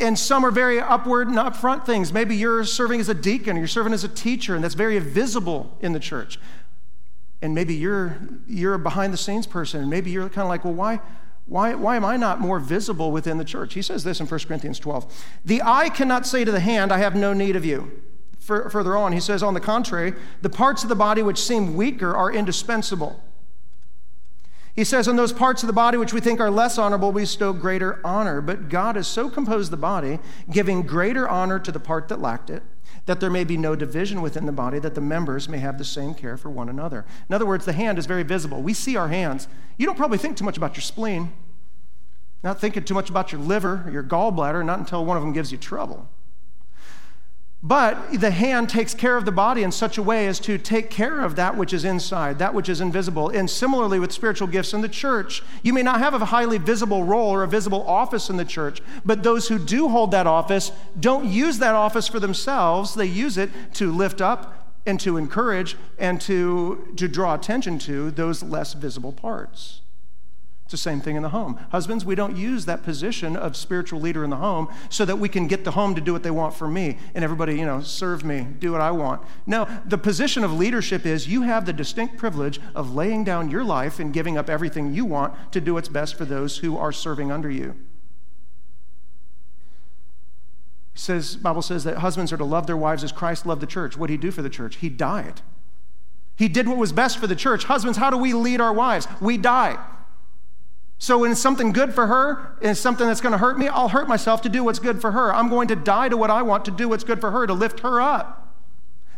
Speaker 2: and some are very upward and upfront things. Maybe you're serving as a deacon, or you're serving as a teacher, and that's very visible in the church. And maybe you're, you're a behind the scenes person, and maybe you're kind of like, well, why, why, why am I not more visible within the church? He says this in 1 Corinthians 12 The eye cannot say to the hand, I have no need of you. further on, he says, on the contrary, the parts of the body which seem weaker are indispensable. He says, on those parts of the body which we think are less honorable, we bestow greater honor. But God has so composed the body, giving greater honor to the part that lacked it, that there may be no division within the body, that the members may have the same care for one another. In other words, the hand is very visible. We see our hands. You don't probably think too much about your spleen, not thinking too much about your liver or your gallbladder, not until one of them gives you trouble. But the hand takes care of the body in such a way as to take care of that which is inside, that which is invisible. And similarly with spiritual gifts in the church, you may not have a highly visible role or a visible office in the church, but those who do hold that office don't use that office for themselves. They use it to lift up and to encourage and to, to draw attention to those less visible parts. It's the same thing in the home. Husbands, we don't use that position of spiritual leader in the home so that we can get the home to do what they want for me and everybody, you know, serve me, do what I want. No, the position of leadership is you have the distinct privilege of laying down your life and giving up everything you want to do what's best for those who are serving under you. He says, Bible says that husbands are to love their wives as Christ loved the church. What did he do for the church? He died. He did what was best for the church. Husbands, how do we lead our wives? We die. So when it's something good for her and something that's going to hurt me, I'll hurt myself to do what's good for her. I'm going to die to what I want to do what's good for her, to lift her up.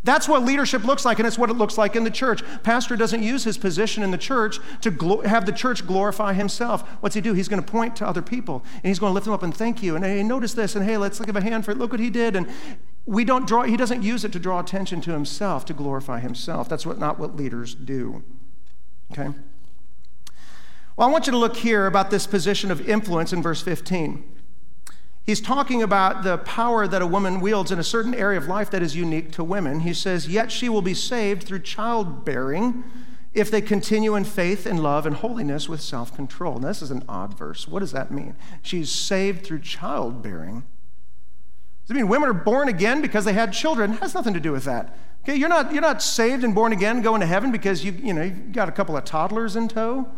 Speaker 2: That's what leadership looks like, and it's what it looks like in the church. Pastor doesn't use his position in the church to have the church glorify himself. What's he do? He's going to point to other people, and he's going to lift them up and thank you. And hey, notice this, and hey, let's give a hand for it. Look what he did. And we don't draw. He doesn't use it to draw attention to himself, to glorify himself. That's what not what leaders do. Okay. Well, I want you to look here about this position of influence in verse 15. He's talking about the power that a woman wields in a certain area of life that is unique to women. He says, Yet she will be saved through childbearing if they continue in faith and love and holiness with self control. This is an odd verse. What does that mean? She's saved through childbearing. Does it mean women are born again because they had children? It has nothing to do with that. Okay, you're not, you're not saved and born again going to heaven because you, you know, you've got a couple of toddlers in tow.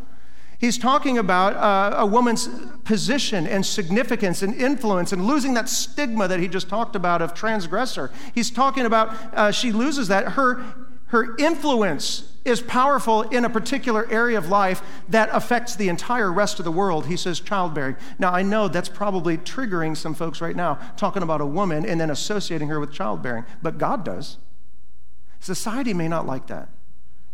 Speaker 2: He's talking about uh, a woman's position and significance and influence and losing that stigma that he just talked about of transgressor. He's talking about uh, she loses that. Her, her influence is powerful in a particular area of life that affects the entire rest of the world. He says childbearing. Now, I know that's probably triggering some folks right now, talking about a woman and then associating her with childbearing, but God does. Society may not like that,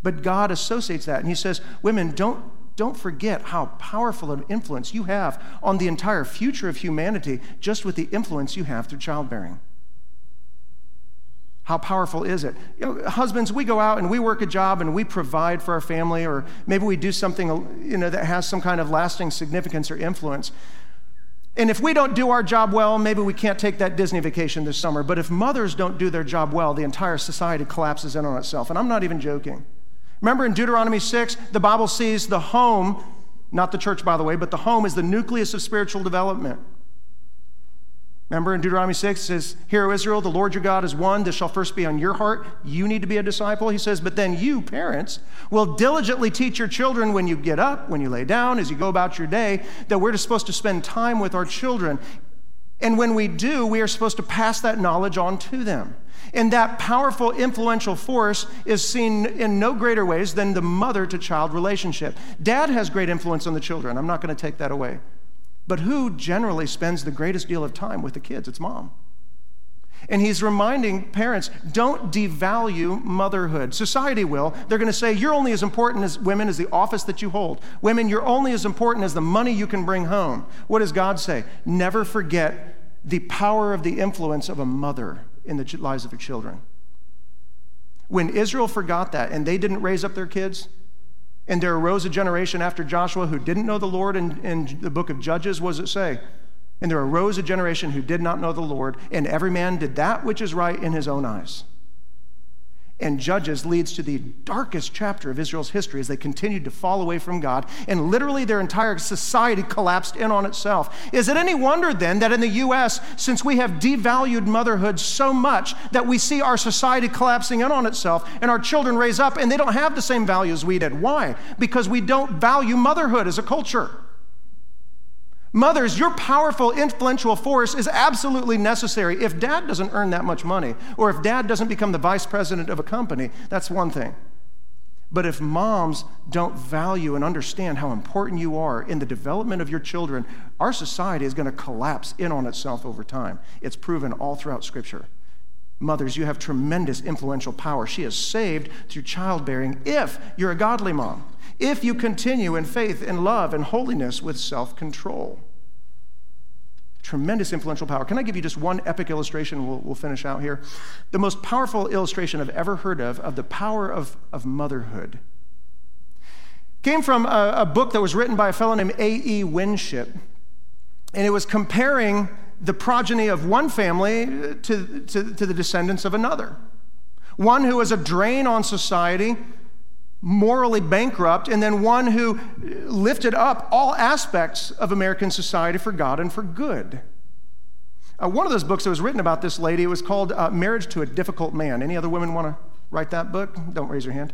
Speaker 2: but God associates that. And He says, Women, don't don't forget how powerful an influence you have on the entire future of humanity just with the influence you have through childbearing. How powerful is it? You know, husbands, we go out and we work a job and we provide for our family, or maybe we do something you know, that has some kind of lasting significance or influence. And if we don't do our job well, maybe we can't take that Disney vacation this summer. But if mothers don't do their job well, the entire society collapses in on itself. And I'm not even joking. Remember in Deuteronomy 6, the Bible sees the home, not the church, by the way, but the home is the nucleus of spiritual development. Remember in Deuteronomy 6, it says, Hear, O Israel, the Lord your God is one. This shall first be on your heart. You need to be a disciple. He says, But then you, parents, will diligently teach your children when you get up, when you lay down, as you go about your day, that we're supposed to spend time with our children. And when we do, we are supposed to pass that knowledge on to them. And that powerful, influential force is seen in no greater ways than the mother to child relationship. Dad has great influence on the children. I'm not going to take that away. But who generally spends the greatest deal of time with the kids? It's mom. And he's reminding parents don't devalue motherhood. Society will. They're going to say, You're only as important as women as the office that you hold. Women, you're only as important as the money you can bring home. What does God say? Never forget the power of the influence of a mother in the lives of her children. When Israel forgot that and they didn't raise up their kids, and there arose a generation after Joshua who didn't know the Lord in, in the book of Judges, what does it say? And there arose a generation who did not know the Lord, and every man did that which is right in his own eyes. And Judges leads to the darkest chapter of Israel's history as they continued to fall away from God, and literally their entire society collapsed in on itself. Is it any wonder then that in the U.S., since we have devalued motherhood so much, that we see our society collapsing in on itself, and our children raise up and they don't have the same values we did? Why? Because we don't value motherhood as a culture. Mothers, your powerful, influential force is absolutely necessary. If dad doesn't earn that much money, or if dad doesn't become the vice president of a company, that's one thing. But if moms don't value and understand how important you are in the development of your children, our society is going to collapse in on itself over time. It's proven all throughout Scripture. Mothers, you have tremendous influential power. She is saved through childbearing if you're a godly mom, if you continue in faith and love and holiness with self control tremendous influential power. Can I give you just one epic illustration? We'll, we'll finish out here. The most powerful illustration I've ever heard of of the power of, of motherhood came from a, a book that was written by a fellow named A.E. Winship. And it was comparing the progeny of one family to, to, to the descendants of another. One who was a drain on society, morally bankrupt, and then one who lifted up all aspects of American society for God and for good. Uh, one of those books that was written about this lady, it was called uh, Marriage to a Difficult Man. Any other women want to write that book? Don't raise your hand.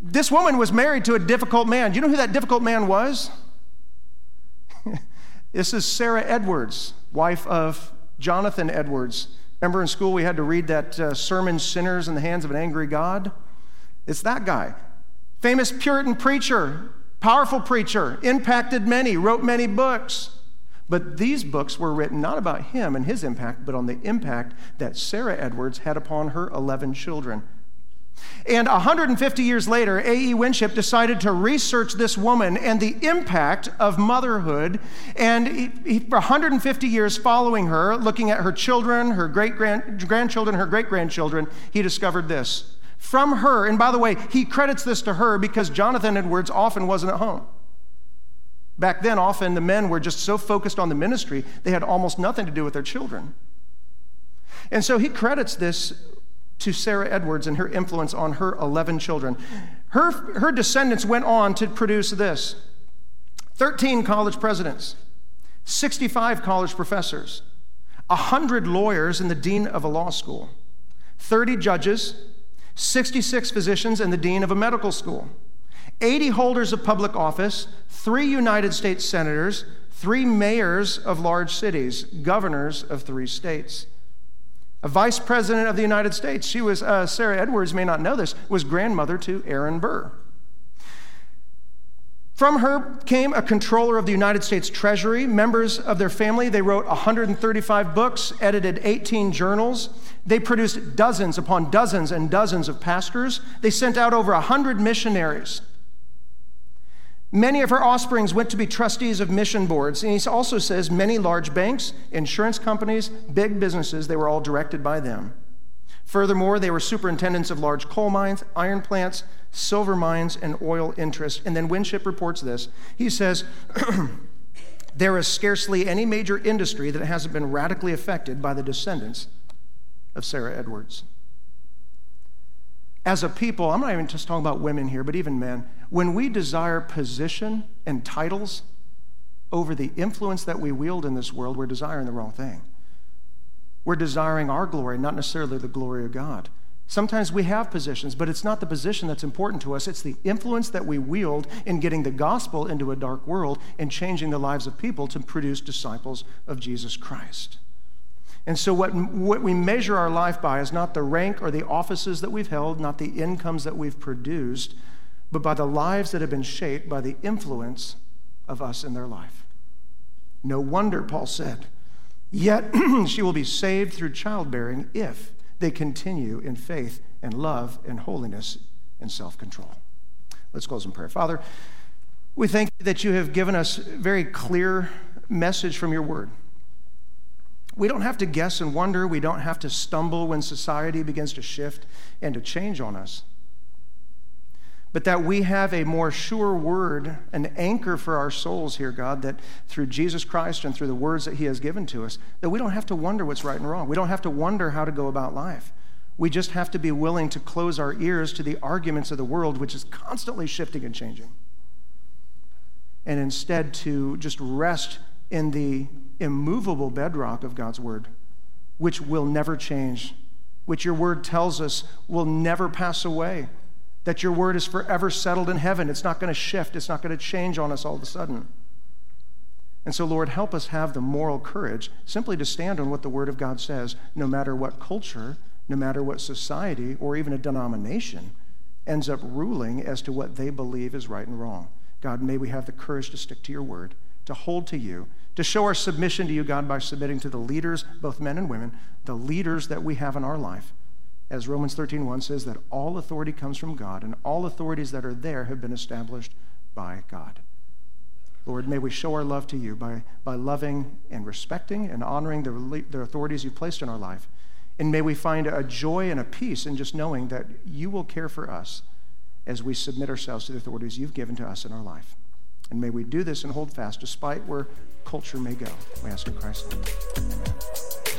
Speaker 2: This woman was married to a difficult man. Do you know who that difficult man was? this is Sarah Edwards, wife of Jonathan Edwards. Remember in school we had to read that uh, sermon, Sinners in the Hands of an Angry God? It's that guy. Famous Puritan preacher, powerful preacher, impacted many, wrote many books. But these books were written not about him and his impact, but on the impact that Sarah Edwards had upon her 11 children. And 150 years later, A.E. Winship decided to research this woman and the impact of motherhood. And he, he, for 150 years following her, looking at her children, her great grandchildren, her great grandchildren, he discovered this from her. And by the way, he credits this to her because Jonathan Edwards often wasn't at home. Back then, often the men were just so focused on the ministry, they had almost nothing to do with their children. And so he credits this to Sarah Edwards and her influence on her 11 children. Her, her descendants went on to produce this 13 college presidents, 65 college professors, 100 lawyers and the dean of a law school, 30 judges, 66 physicians, and the dean of a medical school, 80 holders of public office, three United States senators, three mayors of large cities, governors of three states. A vice president of the United States, she was, uh, Sarah Edwards may not know this, was grandmother to Aaron Burr. From her came a controller of the United States Treasury. Members of their family, they wrote 135 books, edited 18 journals. They produced dozens upon dozens and dozens of pastors. They sent out over 100 missionaries. Many of her offsprings went to be trustees of mission boards. And he also says many large banks, insurance companies, big businesses, they were all directed by them. Furthermore, they were superintendents of large coal mines, iron plants, silver mines, and oil interests. And then Winship reports this. He says, There is scarcely any major industry that hasn't been radically affected by the descendants of Sarah Edwards. As a people, I'm not even just talking about women here, but even men, when we desire position and titles over the influence that we wield in this world, we're desiring the wrong thing. We're desiring our glory, not necessarily the glory of God. Sometimes we have positions, but it's not the position that's important to us. It's the influence that we wield in getting the gospel into a dark world and changing the lives of people to produce disciples of Jesus Christ. And so, what, what we measure our life by is not the rank or the offices that we've held, not the incomes that we've produced, but by the lives that have been shaped by the influence of us in their life. No wonder, Paul said, yet she will be saved through childbearing if they continue in faith and love and holiness and self control. Let's close in prayer. Father, we thank you that you have given us a very clear message from your word. We don't have to guess and wonder. We don't have to stumble when society begins to shift and to change on us but that we have a more sure word, an anchor for our souls here, God, that through Jesus Christ and through the words that He has given to us, that we don't have to wonder what's right and wrong. We don't have to wonder how to go about life. We just have to be willing to close our ears to the arguments of the world, which is constantly shifting and changing, and instead to just rest in the immovable bedrock of God's Word, which will never change, which your Word tells us will never pass away that your word is forever settled in heaven. It's not going to shift, it's not going to change on us all of a sudden. And so, Lord, help us have the moral courage simply to stand on what the Word of God says, no matter what culture, no matter what society, or even a denomination ends up ruling as to what they believe is right and wrong. God, may we have the courage to stick to your Word, to hold to you, to show our submission to you, God, by submitting to the leaders, both men and women, the leaders that we have in our life as Romans 13:1 says, that all authority comes from God, and all authorities that are there have been established by God. Lord, may we show our love to you by, by loving and respecting and honoring the, the authorities you've placed in our life. And may we find a joy and a peace in just knowing that you will care for us as we submit ourselves to the authorities you've given to us in our life. And may we do this and hold fast despite where culture may go. We ask in Christ's name. Amen.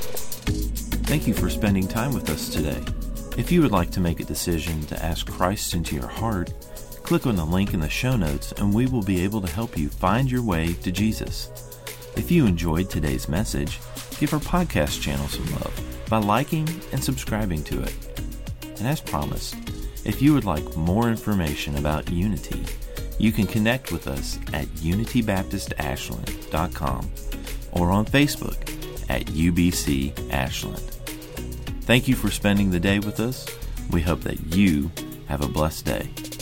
Speaker 1: Thank you for spending time with us today. If you would like to make a decision to ask Christ into your heart, click on the link in the show notes and we will be able to help you find your way to Jesus. If you enjoyed today's message, give our podcast channel some love by liking and subscribing to it. And as promised, if you would like more information about Unity, you can connect with us at unitybaptistashland.com or on Facebook at UBC Ashland. Thank you for spending the day with us. We hope that you have a blessed day.